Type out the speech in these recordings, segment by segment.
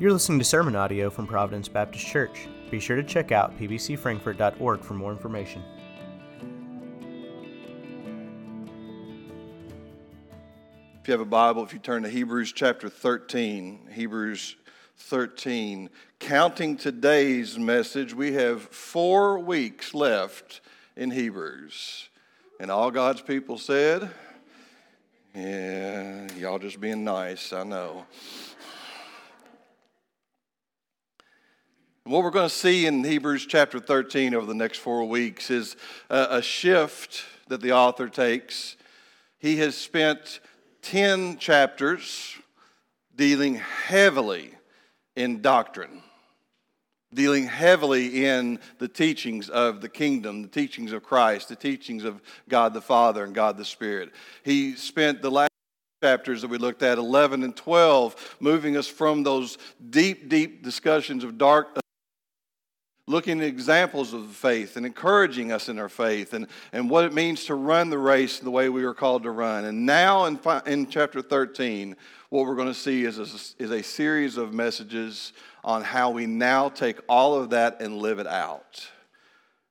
You're listening to sermon audio from Providence Baptist Church. Be sure to check out pbcfrankfurt.org for more information. If you have a Bible, if you turn to Hebrews chapter 13, Hebrews 13, counting today's message, we have four weeks left in Hebrews. And all God's people said, Yeah, y'all just being nice, I know. What we're going to see in Hebrews chapter 13 over the next four weeks is a, shift that the author takes. He has spent 10 chapters dealing heavily in doctrine, dealing heavily in the teachings of the kingdom, the teachings of Christ, the teachings of God the Father and God the Spirit. He spent the last chapters that we looked at, 11 and 12, moving us from those deep, deep discussions of dark looking at examples of faith and encouraging us in our faith and, and what it means to run the race the way we are called to run. And now in, in chapter 13, what we're going to see is a, is a series of messages on how we now take all of that and live it out.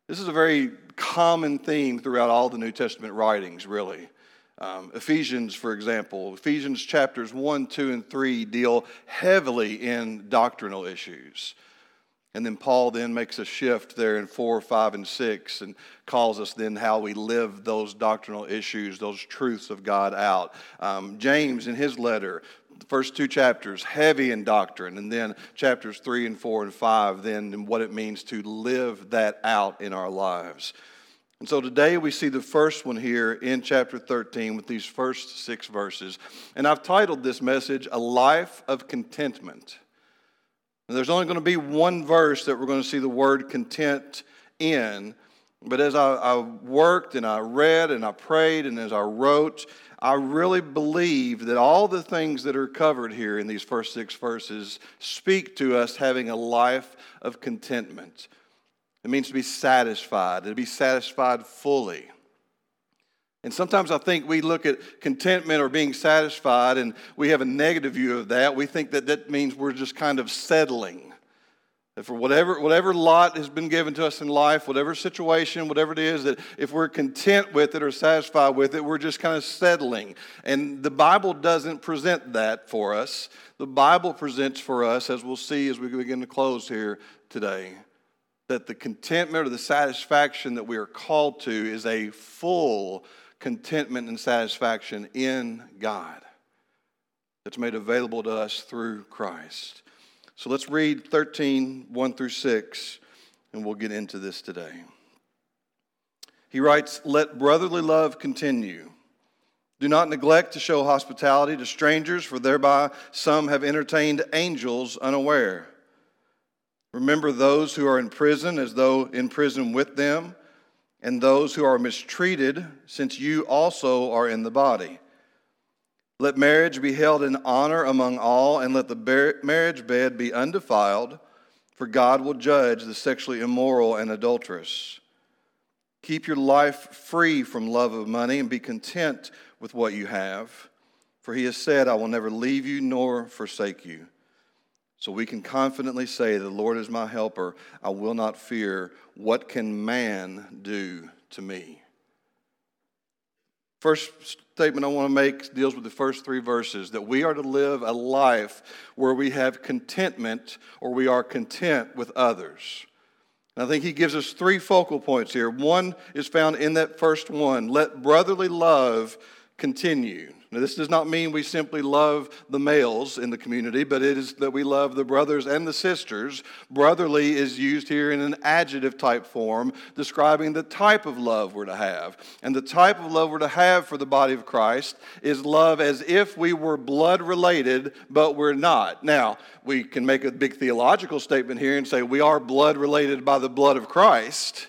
This is a very common theme throughout all the New Testament writings, really. Um, Ephesians, for example, Ephesians chapters 1, 2, and 3 deal heavily in doctrinal issues. And then Paul then makes a shift there in 4, 5, and 6 and calls us then how we live those doctrinal issues, those truths of God out. Um, James, in his letter, the first two chapters, heavy in doctrine, and then chapters 3 and 4 and 5, then what it means to live that out in our lives. And so today we see the first one here in chapter 13 with these first six verses. And I've titled this message, A Life of Contentment. And there's only going to be one verse that we're going to see the word content in. But as I, I, worked and I read and I prayed and as I wrote, I really believe that all the things that are covered here in these first six verses speak to us having a life of contentment. It means to be satisfied, to be satisfied fully. And sometimes I think we look at contentment or being satisfied and we have a negative view of that. We think that that means we're just kind of settling. That for whatever, whatever lot has been given to us in life, whatever situation, whatever it is, that if we're content with it or satisfied with it, we're just kind of settling. And the Bible doesn't present that for us. The Bible presents for us, as we'll see as we begin to close here today, that the contentment or the satisfaction that we are called to is a full contentment and satisfaction in God that's made available to us through Christ. So let's read 13, 1 through 6, and we'll get into this today. He writes, Let brotherly love continue. Do not neglect to show hospitality to strangers, for thereby some have entertained angels unaware. Remember those who are in prison as though in prison with them and those who are mistreated, since you also are in the body. Let marriage be held in honor among all, and let the marriage bed be undefiled, for God will judge the sexually immoral and adulterous. Keep your life free from love of money and be content with what you have, for he has said, I will never leave you nor forsake you. So we can confidently say, The Lord is my helper. I will not fear. What can man do to me? First statement I want to make deals with the first three verses that we are to live a life where we have contentment or we are content with others. And I think he gives us three focal points here. One is found in that first one let brotherly love continue. Now, this does not mean we simply love the males in the community, but it is that we love the brothers and the sisters. Brotherly is used here in an adjective type form, describing the type of love we're to have. And the type of love we're to have for the body of Christ is love as if we were blood related, but we're not. Now, we can make a big theological statement here and say we are blood related by the blood of Christ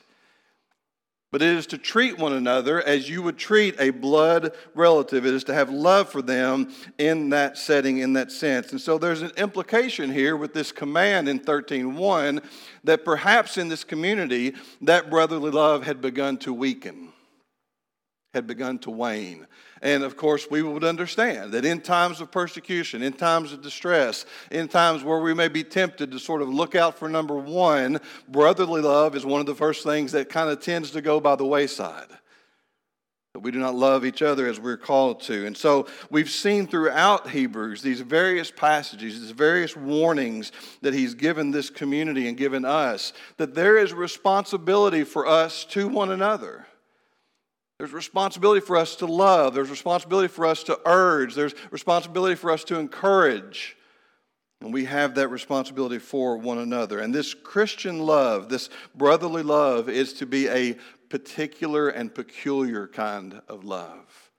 but it is to treat one another as you would treat a blood relative. It is to have love for them in that setting, in that sense. And so there's an implication here with this command in 13.1 that perhaps in this community that brotherly love had begun to weaken had begun to wane. And of course, we would understand that in times of persecution, in times of distress, in times where we may be tempted to sort of look out for number one, brotherly love is one of the first things that kind of tends to go by the wayside. That we do not love each other as we're called to. And so we've seen throughout Hebrews these various passages, these various warnings that he's given this community and given us, that there is responsibility for us to one another. There's responsibility for us to love. There's responsibility for us to urge. There's responsibility for us to encourage. And we have that responsibility for one another. And this Christian love, this brotherly love, is to be a particular and peculiar kind of love.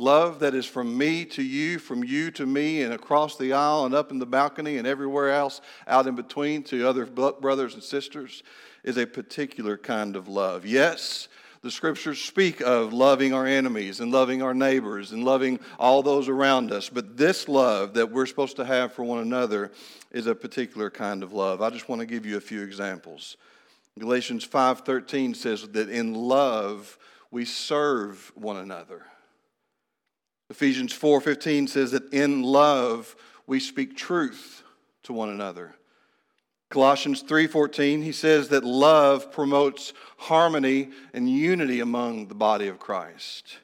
Love that is from me to you, from you to me, and across the aisle and up in the balcony and everywhere else out in between to other brothers and sisters is a particular kind of love. Yes, the scriptures speak of loving our enemies and loving our neighbors and loving all those around us. But this love that we're supposed to have for one another is a particular kind of love. I just want to give you a few examples. Galatians 5:13 says that in love we serve one another. Ephesians 4:15 says that in love we speak truth to one another. Colossians 3:14 he says that love promotes harmony and unity among the body of Christ.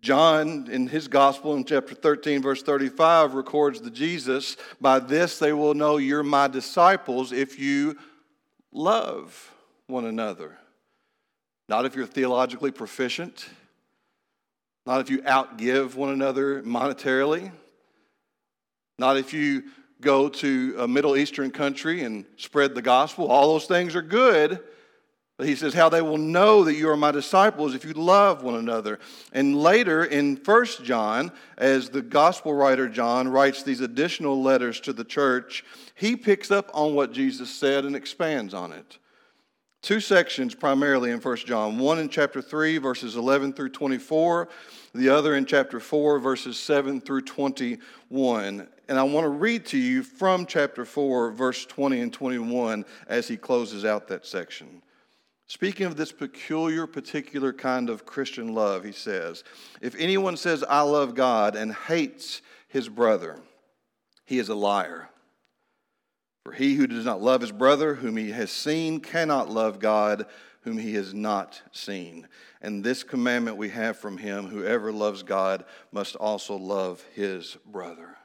John in his gospel in chapter 13 verse 35 records that Jesus by this they will know you're my disciples if you love one another. Not if you're theologically proficient, not if you outgive one another monetarily, not if you go to a Middle Eastern country and spread the gospel. All those things are good. But he says, How they will know that you are my disciples if you love one another. And later in First John, as the gospel writer John writes these additional letters to the church, he picks up on what Jesus said and expands on it. Two sections primarily in First John one in chapter 3, verses 11 through 24, the other in chapter 4, verses 7 through 21. And I want to read to you from chapter 4, verse 20 and 21 as he closes out that section. Speaking of this peculiar, particular kind of Christian love, he says, If anyone says, I love God, and hates his brother, he is a liar. For he who does not love his brother, whom he has seen, cannot love God, whom he has not seen. And this commandment we have from him whoever loves God must also love his brother.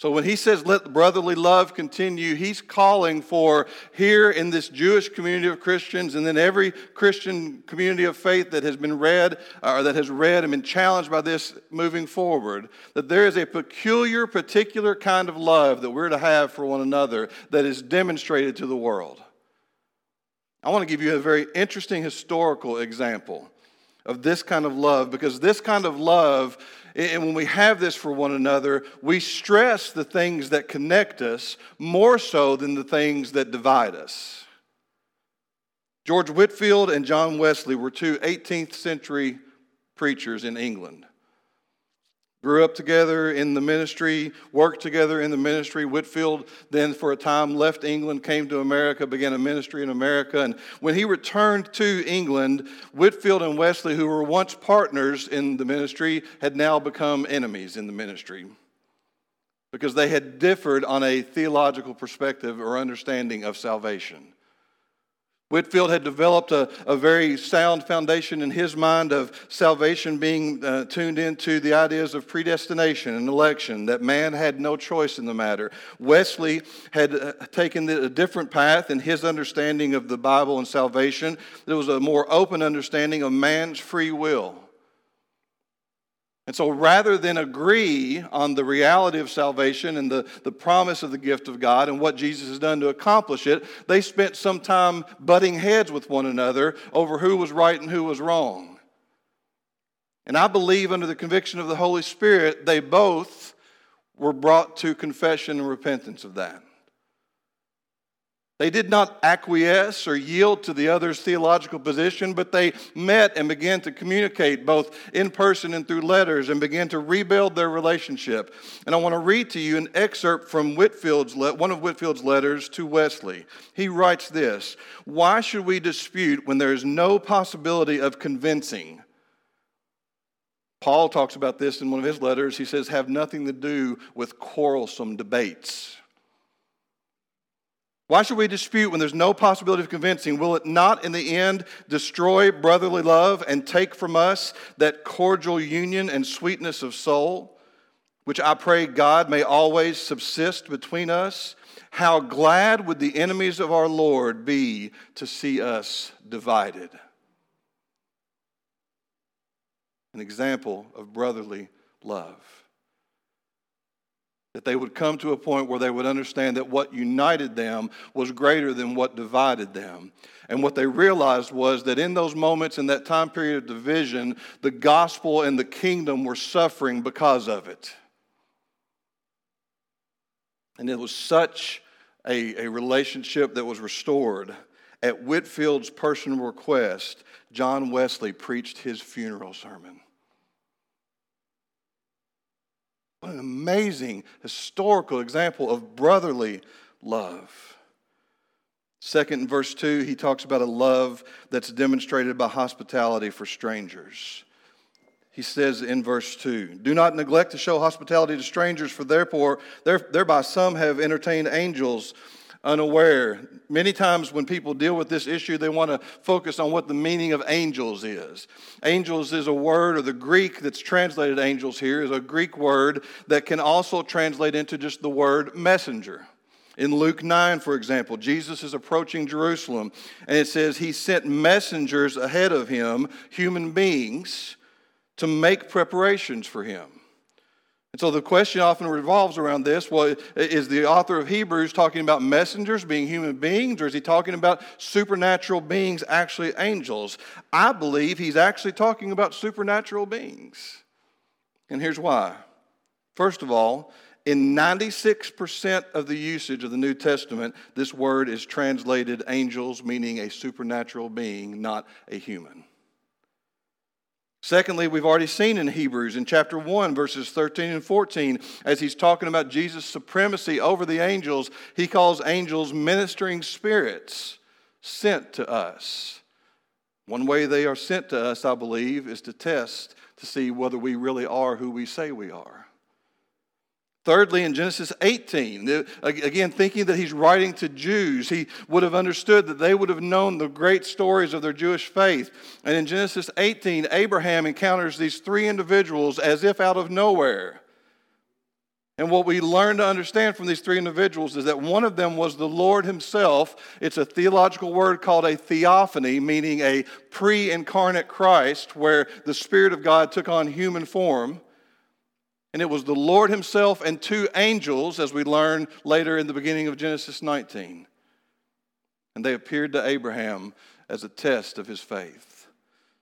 So when he says, let brotherly love continue, he's calling for here in this Jewish community of Christians and then every Christian community of faith that has been read uh, or that has read and been challenged by this moving forward, that there is a peculiar, particular kind of love that we're to have for one another that is demonstrated to the world. I want to give you a very interesting historical example of this kind of love because this kind of love and when we have this for one another, we stress the things that connect us more so than the things that divide us. George Whitefield and John Wesley were two 18th century preachers in England. Grew up together in the ministry, worked together in the ministry. Whitefield then, for a time, left England, came to America, began a ministry in America. And when he returned to England, Whitefield and Wesley, who were once partners in the ministry, had now become enemies in the ministry because they had differed on a theological perspective or understanding of salvation. Whitefield had developed a, a very sound foundation in his mind of salvation being uh, tuned into the ideas of predestination and election, that man had no choice in the matter. Wesley had uh, taken a different path in his understanding of the Bible and salvation. There was a more open understanding of man's free will. And so rather than agree on the reality of salvation and the, the promise of the gift of God and what Jesus has done to accomplish it, they spent some time butting heads with one another over who was right and who was wrong. And I believe, under the conviction of the Holy Spirit, they both were brought to confession and repentance of that. They did not acquiesce or yield to the other's theological position, but they met and began to communicate both in person and through letters and began to rebuild their relationship. And I want to read to you an excerpt from Whitefield's one of Whitefield's letters to Wesley. He writes this Why should we dispute when there is no possibility of convincing? Paul talks about this in one of his letters. He says, have nothing to do with quarrelsome debates. Why should we dispute when there's no possibility of convincing? Will it not in the end destroy brotherly love and take from us that cordial union and sweetness of soul, which I pray God may always subsist between us? How glad would the enemies of our Lord be to see us divided? An example of brotherly love that they would come to a point where they would understand that what united them was greater than what divided them. And what they realized was that in those moments, in that time period of division, the gospel and the kingdom were suffering because of it. And it was such a, a relationship that was restored. At Whitefield's personal request, John Wesley preached his funeral sermon. What an amazing historical example of brotherly love. Second, in verse 2, he talks about a love that's demonstrated by hospitality for strangers. He says in verse 2 Do not neglect to show hospitality to strangers, for therefore, thereby some have entertained angels unaware. Many times when people deal with this issue, they want to focus on what the meaning of angels is. Angels is a word, or the Greek that's translated angels here is a Greek word that can also translate into just the word messenger. In Luke 9, for example, Jesus is approaching Jerusalem, and it says he sent messengers ahead of him, human beings, to make preparations for him. And so the question often revolves around this well, is the author of Hebrews talking about messengers being human beings, or is he talking about supernatural beings, actually angels? I believe he's actually talking about supernatural beings. And here's why. First of all, in 96% of the usage of the New Testament, this word is translated angels, meaning a supernatural being, not a human. Secondly, we've already seen in Hebrews in chapter 1, verses 13 and 14, as he's talking about Jesus' supremacy over the angels, he calls angels ministering spirits sent to us. One way they are sent to us, I believe, is to test to see whether we really are who we say we are. Thirdly, in Genesis 18, again, thinking that he's writing to Jews, he would have understood that they would have known the great stories of their Jewish faith. And in Genesis 18, Abraham encounters these three individuals as if out of nowhere. And what we learn to understand from these three individuals is that one of them was the Lord Himself. It's a theological word called a theophany, meaning a pre incarnate Christ, where the Spirit of God took on human form. And it was the Lord Himself and two angels, as we learn later in the beginning of Genesis 19. And they appeared to Abraham as a test of his faith.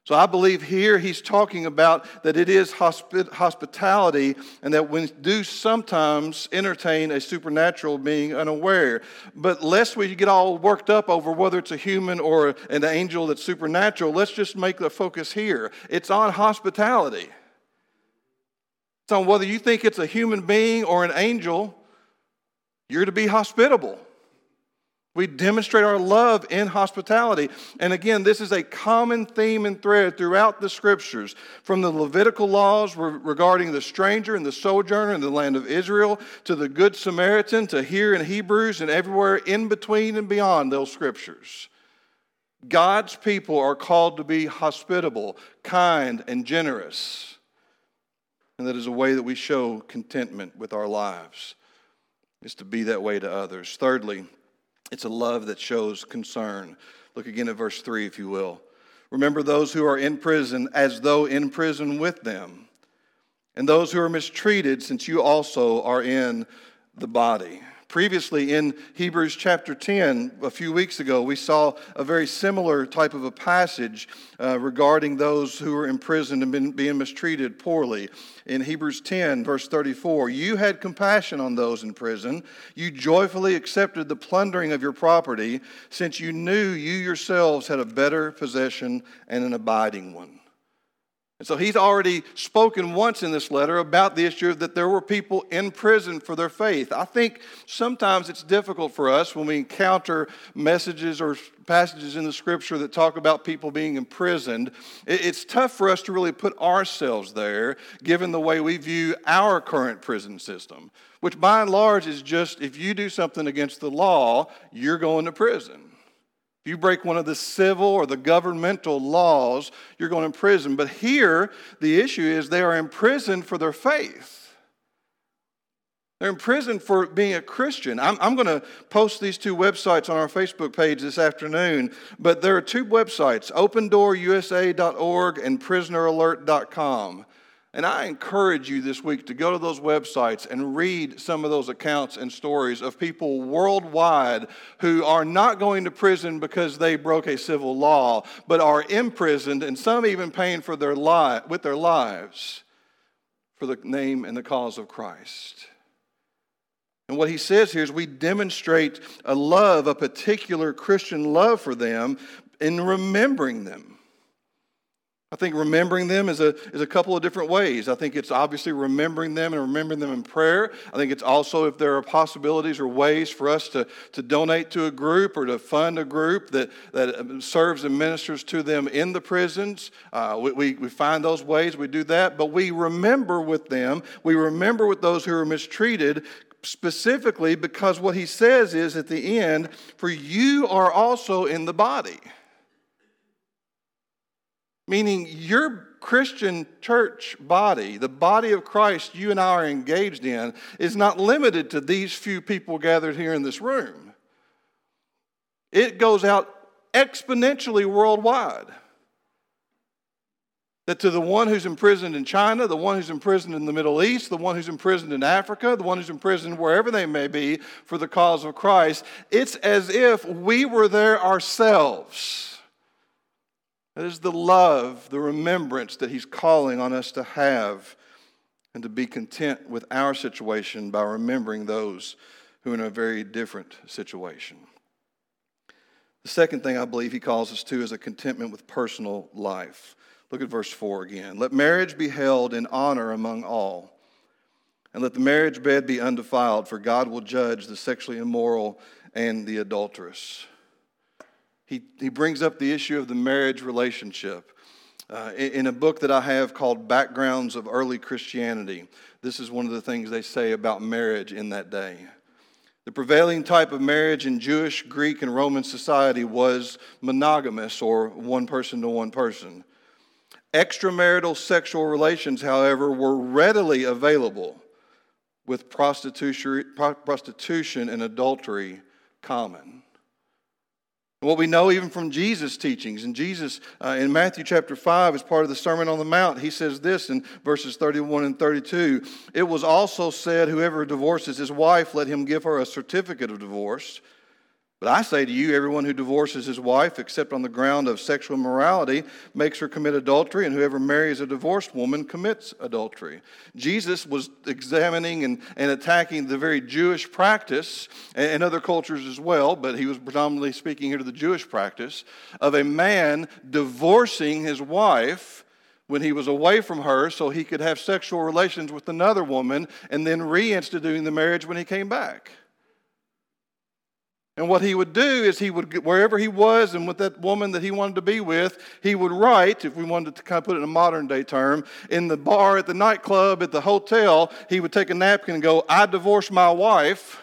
So I believe here he's talking about that it is hospitality and that we do sometimes entertain a supernatural being unaware. But lest we get all worked up over whether it's a human or an angel that's supernatural, let's just make the focus here. It's on hospitality. On whether you think it's a human being or an angel, you're to be hospitable. We demonstrate our love in hospitality. And again, this is a common theme and thread throughout the scriptures, from the Levitical laws regarding the stranger and the sojourner in the land of Israel, to the Good Samaritan, to here in Hebrews, and everywhere in between and beyond those scriptures. God's people are called to be hospitable, kind, and generous and that is a way that we show contentment with our lives, is to be that way to others. Thirdly, it's a love that shows concern. Look again at verse 3, if you will. Remember those who are in prison as though in prison with them, and those who are mistreated, since you also are in the body. Previously, in Hebrews chapter 10, a few weeks ago, we saw a very similar type of a passage uh, regarding those who were imprisoned and been, being mistreated poorly. In Hebrews 10, verse 34, you had compassion on those in prison. You joyfully accepted the plundering of your property, since you knew you yourselves had a better possession and an abiding one. And so he's already spoken once in this letter about the issue that there were people in prison for their faith. I think sometimes it's difficult for us when we encounter messages or passages in the scripture that talk about people being imprisoned. It's tough for us to really put ourselves there given the way we view our current prison system, which by and large is just if you do something against the law, you're going to prison you break one of the civil or the governmental laws, you're going to prison. But here, the issue is they are imprisoned for their faith. They're in prison for being a Christian. I'm, I'm going to post these two websites on our Facebook page this afternoon, but there are two websites opendoorusa.org and prisoneralert.com. And I encourage you this week to go to those websites and read some of those accounts and stories of people worldwide who are not going to prison because they broke a civil law, but are imprisoned and some even paying for their li- with their lives for the name and the cause of Christ. And what he says here is we demonstrate a love, a particular Christian love for them in remembering them. I think remembering them is a, is a couple of different ways. I think it's obviously remembering them and remembering them in prayer. I think it's also if there are possibilities or ways for us to, to donate to a group or to fund a group that, that serves and ministers to them in the prisons. Uh, we, we, we find those ways, we do that, but we remember with them, we remember with those who are mistreated specifically because what he says is at the end, for you are also in the body. Meaning, your Christian church body, the body of Christ you and I are engaged in, is not limited to these few people gathered here in this room. It goes out exponentially worldwide. That to the one who's imprisoned in China, the one who's imprisoned in the Middle East, the one who's imprisoned in Africa, the one who's imprisoned wherever they may be for the cause of Christ, it's as if we were there ourselves that is the love, the remembrance that He's calling on us to have and to be content with our situation by remembering those who are in a very different situation. The second thing I believe He calls us to is a contentment with personal life. Look at verse 4 again. Let marriage be held in honor among all, and let the marriage bed be undefiled, for God will judge the sexually immoral and the adulterous he, he brings up the issue of the marriage relationship. Uh, in, in a book that I have called Backgrounds of Early Christianity, this is one of the things they say about marriage in that day. The prevailing type of marriage in Jewish, Greek, and Roman society was monogamous or one person to one person. Extramarital sexual relations, however, were readily available, with prostitution, prostitution and adultery common. What we know even from Jesus' teachings, and Jesus uh, in Matthew chapter 5, as part of the Sermon on the Mount, he says this in verses 31 and 32 It was also said, Whoever divorces his wife, let him give her a certificate of divorce. But I say to you, everyone who divorces his wife, except on the ground of sexual immorality, makes her commit adultery, and whoever marries a divorced woman commits adultery. Jesus was examining and, and attacking the very Jewish practice, and, and other cultures as well, but he was predominantly speaking here to the Jewish practice, of a man divorcing his wife when he was away from her so he could have sexual relations with another woman and then reinstituting the marriage when he came back. And what he would do is he would, wherever he was and with that woman that he wanted to be with, he would write, if we wanted to kind of put it in a modern day term, in the bar, at the nightclub, at the hotel, he would take a napkin and go, I divorced my wife,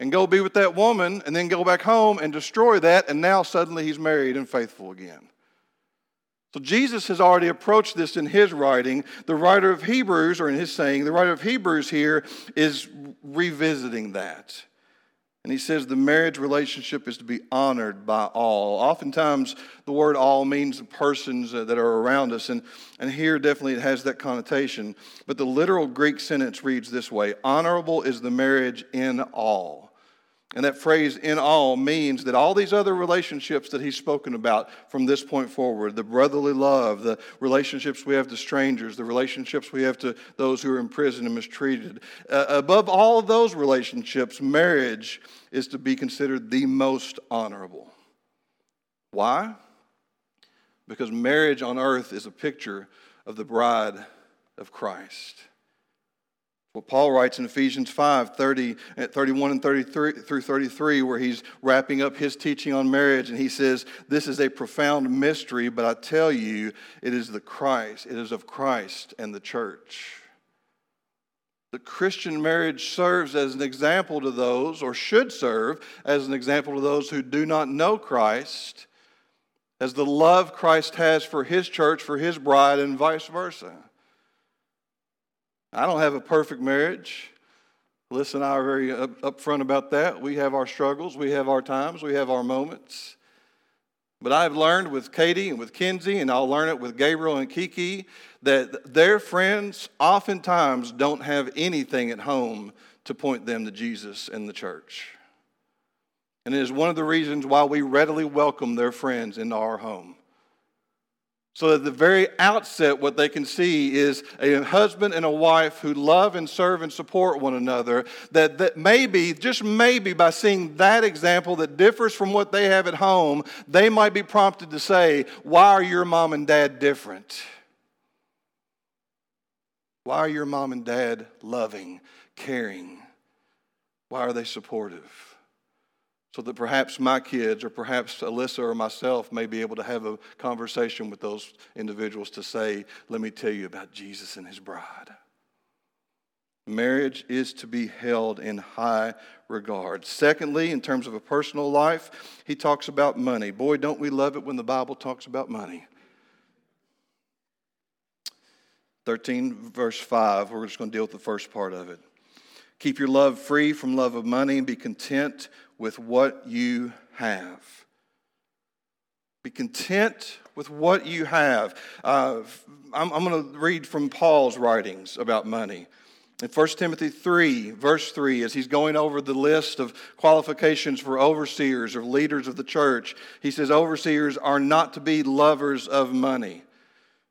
and go be with that woman, and then go back home and destroy that, and now suddenly he's married and faithful again. So Jesus has already approached this in his writing. The writer of Hebrews, or in his saying, the writer of Hebrews here is revisiting that. And he says the marriage relationship is to be honored by all. Oftentimes, the word all means the persons that are around us, and, and here definitely it has that connotation. But the literal Greek sentence reads this way Honorable is the marriage in all. And that phrase in all means that all these other relationships that he's spoken about from this point forward the brotherly love, the relationships we have to strangers, the relationships we have to those who are in prison and mistreated uh, above all of those relationships, marriage is to be considered the most honorable. Why? Because marriage on earth is a picture of the bride of Christ. Paul writes in Ephesians 5 30, uh, 31 and 33 through 33, where he's wrapping up his teaching on marriage, and he says, This is a profound mystery, but I tell you, it is the Christ, it is of Christ and the church. The Christian marriage serves as an example to those, or should serve as an example to those who do not know Christ, as the love Christ has for his church, for his bride, and vice versa. I don't have a perfect marriage. Alyssa and I are very up, upfront about that. We have our struggles, we have our times, we have our moments. But I've learned with Katie and with Kenzie, and I'll learn it with Gabriel and Kiki, that their friends oftentimes don't have anything at home to point them to Jesus and the church. And it is one of the reasons why we readily welcome their friends into our home. So, at the very outset, what they can see is a husband and a wife who love and serve and support one another. That, that maybe, just maybe, by seeing that example that differs from what they have at home, they might be prompted to say, Why are your mom and dad different? Why are your mom and dad loving, caring? Why are they supportive? So that perhaps my kids or perhaps Alyssa or myself may be able to have a conversation with those individuals to say, Let me tell you about Jesus and his bride. Marriage is to be held in high regard. Secondly, in terms of a personal life, he talks about money. Boy, don't we love it when the Bible talks about money. 13, verse 5, we're just going to deal with the first part of it. Keep your love free from love of money and be content with what you have. Be content with what you have. Uh, I'm, I'm going to read from Paul's writings about money. In 1 Timothy 3, verse 3, as he's going over the list of qualifications for overseers or leaders of the church, he says, Overseers are not to be lovers of money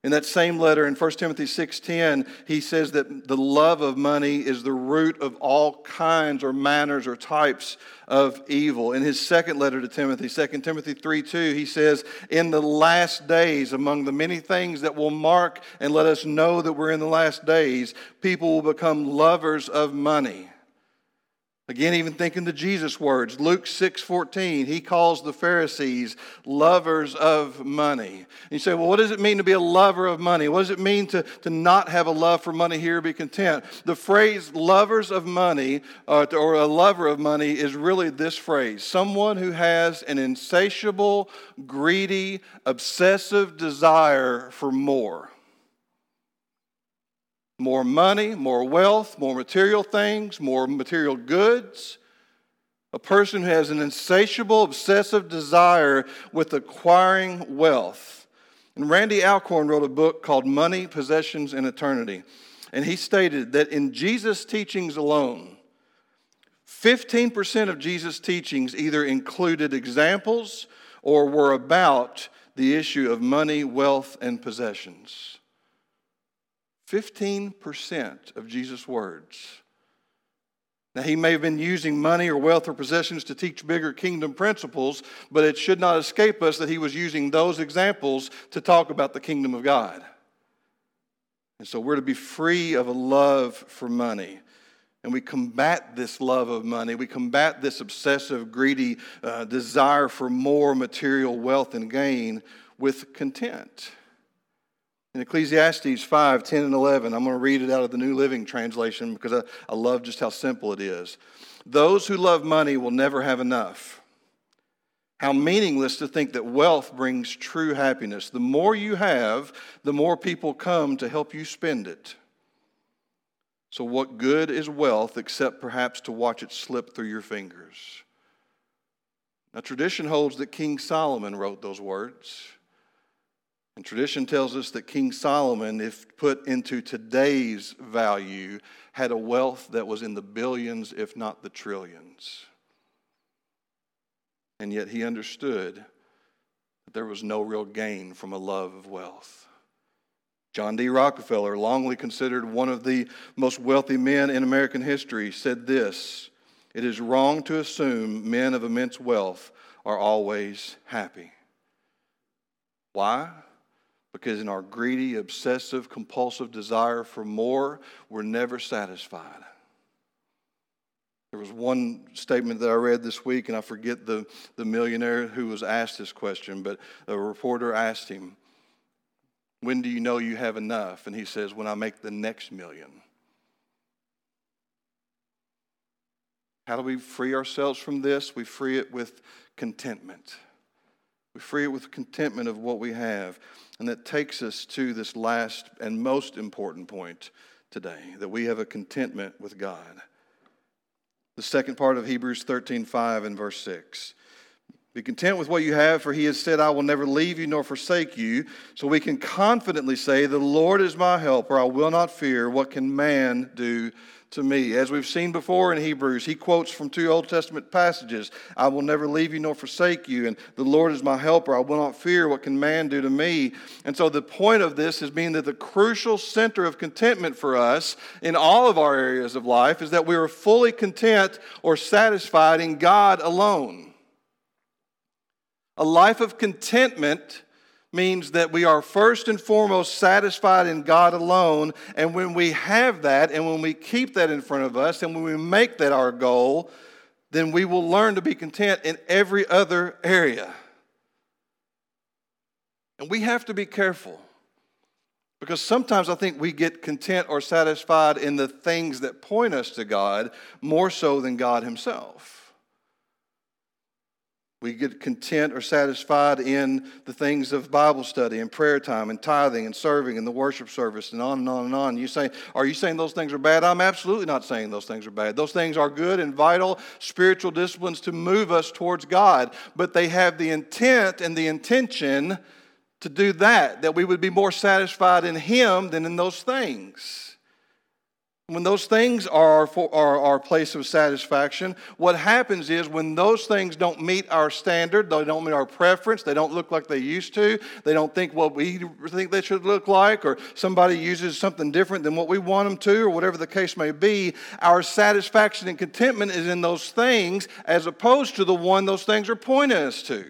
in that same letter in 1 Timothy 6:10, he says that the love of money is the root of all kinds or manners or types of evil. In his second letter to Timothy, 2 Timothy 3:2, he says, "In the last days, among the many things that will mark and let us know that we're in the last days, people will become lovers of money." Again, even thinking the Jesus words, Luke 6 14, he calls the Pharisees lovers of money. And you say, well, what does it mean to be a lover of money? What does it mean to, to not have a love for money here, be content? The phrase lovers of money uh, or a lover of money is really this phrase someone who has an insatiable, greedy, obsessive desire for more more money, more wealth, more material things, more material goods. A person who has an insatiable, obsessive desire with acquiring wealth. And Randy Alcorn wrote a book called Money, Possessions, and Eternity. And he stated that in Jesus' teachings alone, 15% of Jesus' teachings either included examples or were about the issue of money, wealth, and possessions. 15% of Jesus' words. Now, he may have been using money or wealth or possessions to teach bigger kingdom principles, but it should not escape us that he was using those examples to talk about the kingdom of God. And so we're to be free of a love for money. And we combat this love of money. We combat this obsessive, greedy uh, desire for more material wealth and gain with content. In Ecclesiastes 5 10 and 11, I'm going to read it out of the New Living Translation because I, I love just how simple it is. Those who love money will never have enough. How meaningless to think that wealth brings true happiness. The more you have, the more people come to help you spend it. So, what good is wealth except perhaps to watch it slip through your fingers? Now, tradition holds that King Solomon wrote those words. And tradition tells us that King Solomon, if put into today's value, had a wealth that was in the billions, if not the trillions. And yet he understood that there was no real gain from a love of wealth. John D. Rockefeller, longly considered one of the most wealthy men in American history, said this It is wrong to assume men of immense wealth are always happy. Why? Because in our greedy, obsessive, compulsive desire for more, we're never satisfied. There was one statement that I read this week, and I forget the, the millionaire who was asked this question, but a reporter asked him, when do you know you have enough? And he says, When I make the next million. How do we free ourselves from this? We free it with contentment. We free it with contentment of what we have. And that takes us to this last and most important point today that we have a contentment with God. The second part of Hebrews 13 5 and verse 6. Be content with what you have, for he has said, I will never leave you nor forsake you. So we can confidently say, The Lord is my helper. I will not fear. What can man do to me? As we've seen before in Hebrews, he quotes from two Old Testament passages I will never leave you nor forsake you. And the Lord is my helper. I will not fear. What can man do to me? And so the point of this is being that the crucial center of contentment for us in all of our areas of life is that we are fully content or satisfied in God alone. A life of contentment means that we are first and foremost satisfied in God alone. And when we have that, and when we keep that in front of us, and when we make that our goal, then we will learn to be content in every other area. And we have to be careful because sometimes I think we get content or satisfied in the things that point us to God more so than God Himself. We get content or satisfied in the things of Bible study and prayer time and tithing and serving and the worship service and on and on and on. You say, Are you saying those things are bad? I'm absolutely not saying those things are bad. Those things are good and vital spiritual disciplines to move us towards God, but they have the intent and the intention to do that, that we would be more satisfied in Him than in those things. When those things are our, our, our, place of satisfaction, what happens is when those things don't meet our standard, they don't meet our preference, they don't look like they used to, they don't think what we think they should look like, or somebody uses something different than what we want them to, or whatever the case may be, our satisfaction and contentment is in those things as opposed to the one those things are pointing us to.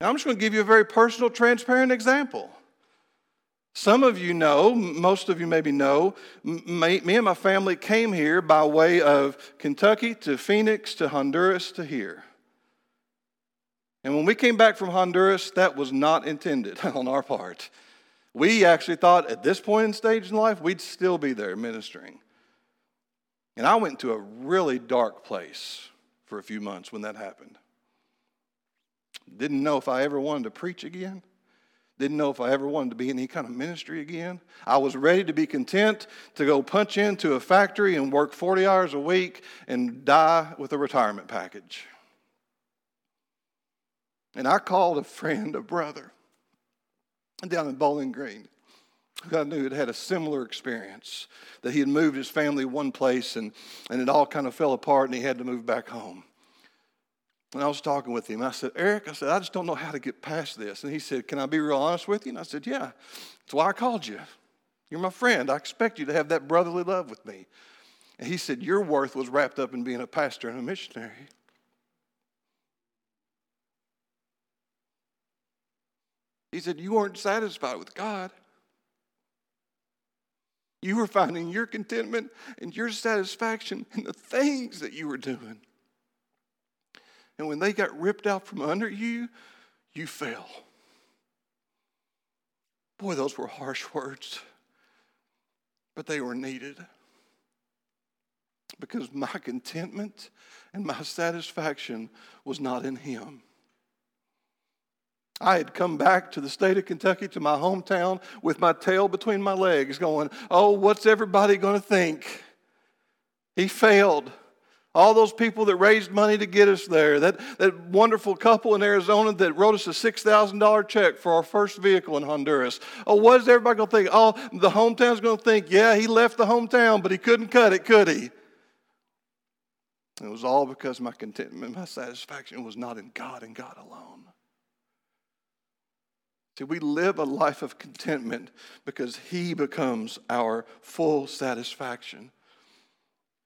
Now, I'm just going to give you a very personal, transparent example. Some of you know, most of you maybe know, me, and my family came here by way of Kentucky to Phoenix to Honduras to here. And when we came back from Honduras, that was not intended on our part. We actually thought at this point in stage in life, we'd still be there ministering. And I went to a really dark place for a few months when that happened. Didn't know if I ever wanted to preach again. Didn't know if I ever wanted to be in any kind of ministry again. I was ready to be content to go punch into a factory and work 40 hours a week and die with a retirement package. And I called a friend, a brother, down in Bowling Green, who I knew had had a similar experience, that he had moved his family one place and, and it all kind of fell apart and he had to move back home. And I was talking with him. I said, Eric, I said, I just don't know how to get past this. And he said, Can I be real honest with you? And I said, Yeah. That's why I called you. You're my friend. I expect you to have that brotherly love with me. And he said, Your worth was wrapped up in being a pastor and a missionary. He said, You weren't satisfied with God. You were finding your contentment and your satisfaction in the things that you were doing. And when they got ripped out from under you, you fell. Boy, those were harsh words, but they were needed. Because my contentment and my satisfaction was not in Him. I had come back to the state of Kentucky, to my hometown, with my tail between my legs, going, Oh, what's everybody going to think? He failed. All those people that raised money to get us there, that, that wonderful couple in Arizona that wrote us a $6,000 check for our first vehicle in Honduras. Oh, what is everybody going to think? Oh, the hometown's going to think, yeah, he left the hometown, but he couldn't cut it, could he? It was all because my contentment, my satisfaction was not in God and God alone. See, we live a life of contentment because He becomes our full satisfaction.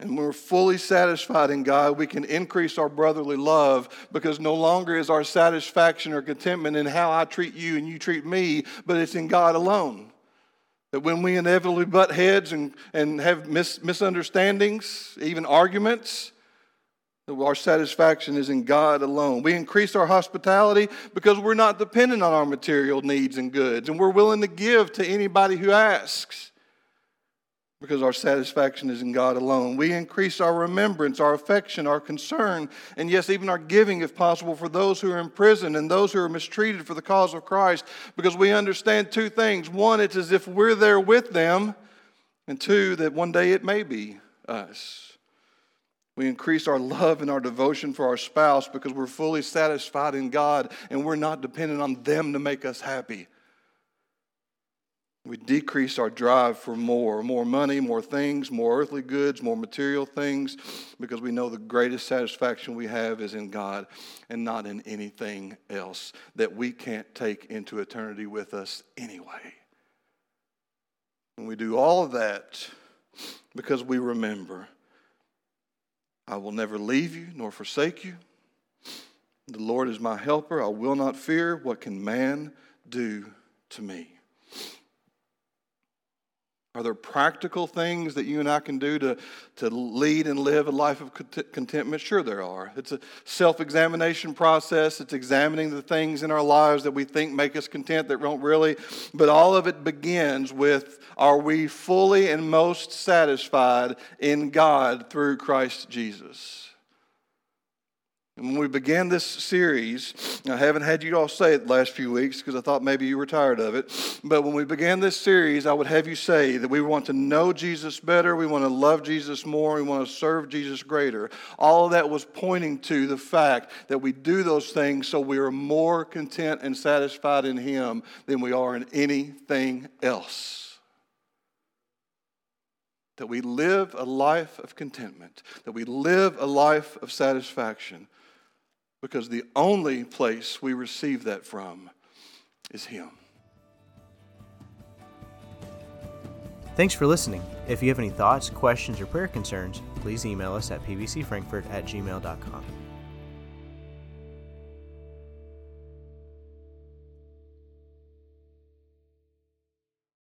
And when we're fully satisfied in God, we can increase our brotherly love because no longer is our satisfaction or contentment in how I treat you and you treat me, but it's in God alone. That when we inevitably butt heads and, and have mis- misunderstandings, even arguments, our satisfaction is in God alone. We increase our hospitality because we're not dependent on our material needs and goods, and we're willing to give to anybody who asks because our satisfaction is in God alone. We increase our remembrance, our affection, our concern, and yes, even our giving, if possible, for those who are in prison and those who are mistreated for the cause of Christ because we understand two things. One, it's as if we're there with them, and two, that one day it may be us. We increase our love and our devotion for our spouse because we're fully satisfied in God and we're not dependent on them to make us happy. We decrease our drive for more more money, more things, more earthly goods, more material things because we know the greatest satisfaction we have is in God and not in anything else that we can't take into eternity with us anyway. And we do all of that because we remember I will never leave you nor forsake you. The Lord is my helper. I will not fear. What can man do to me? Are there practical things that you and I can do to, to lead and live a life of contentment? Sure, there are. It's a self examination process. It's examining the things in our lives that we think make us content that don't really. But all of it begins with are we fully and most satisfied in God through Christ Jesus? When we began this series, I haven't had you all say it the last few weeks because I thought maybe you were tired of it. But when we began this series, I would have you say that we want to know Jesus better, we want to love Jesus more, we want to serve Jesus greater. All of that was pointing to the fact that we do those things so we are more content and satisfied in Him than we are in anything else that we live a life of contentment, that we live a life of satisfaction because the only place we receive that from is Him. Thanks for listening. If you have any thoughts, questions, or prayer concerns, please email us at pbcfrankfurt at gmail.com.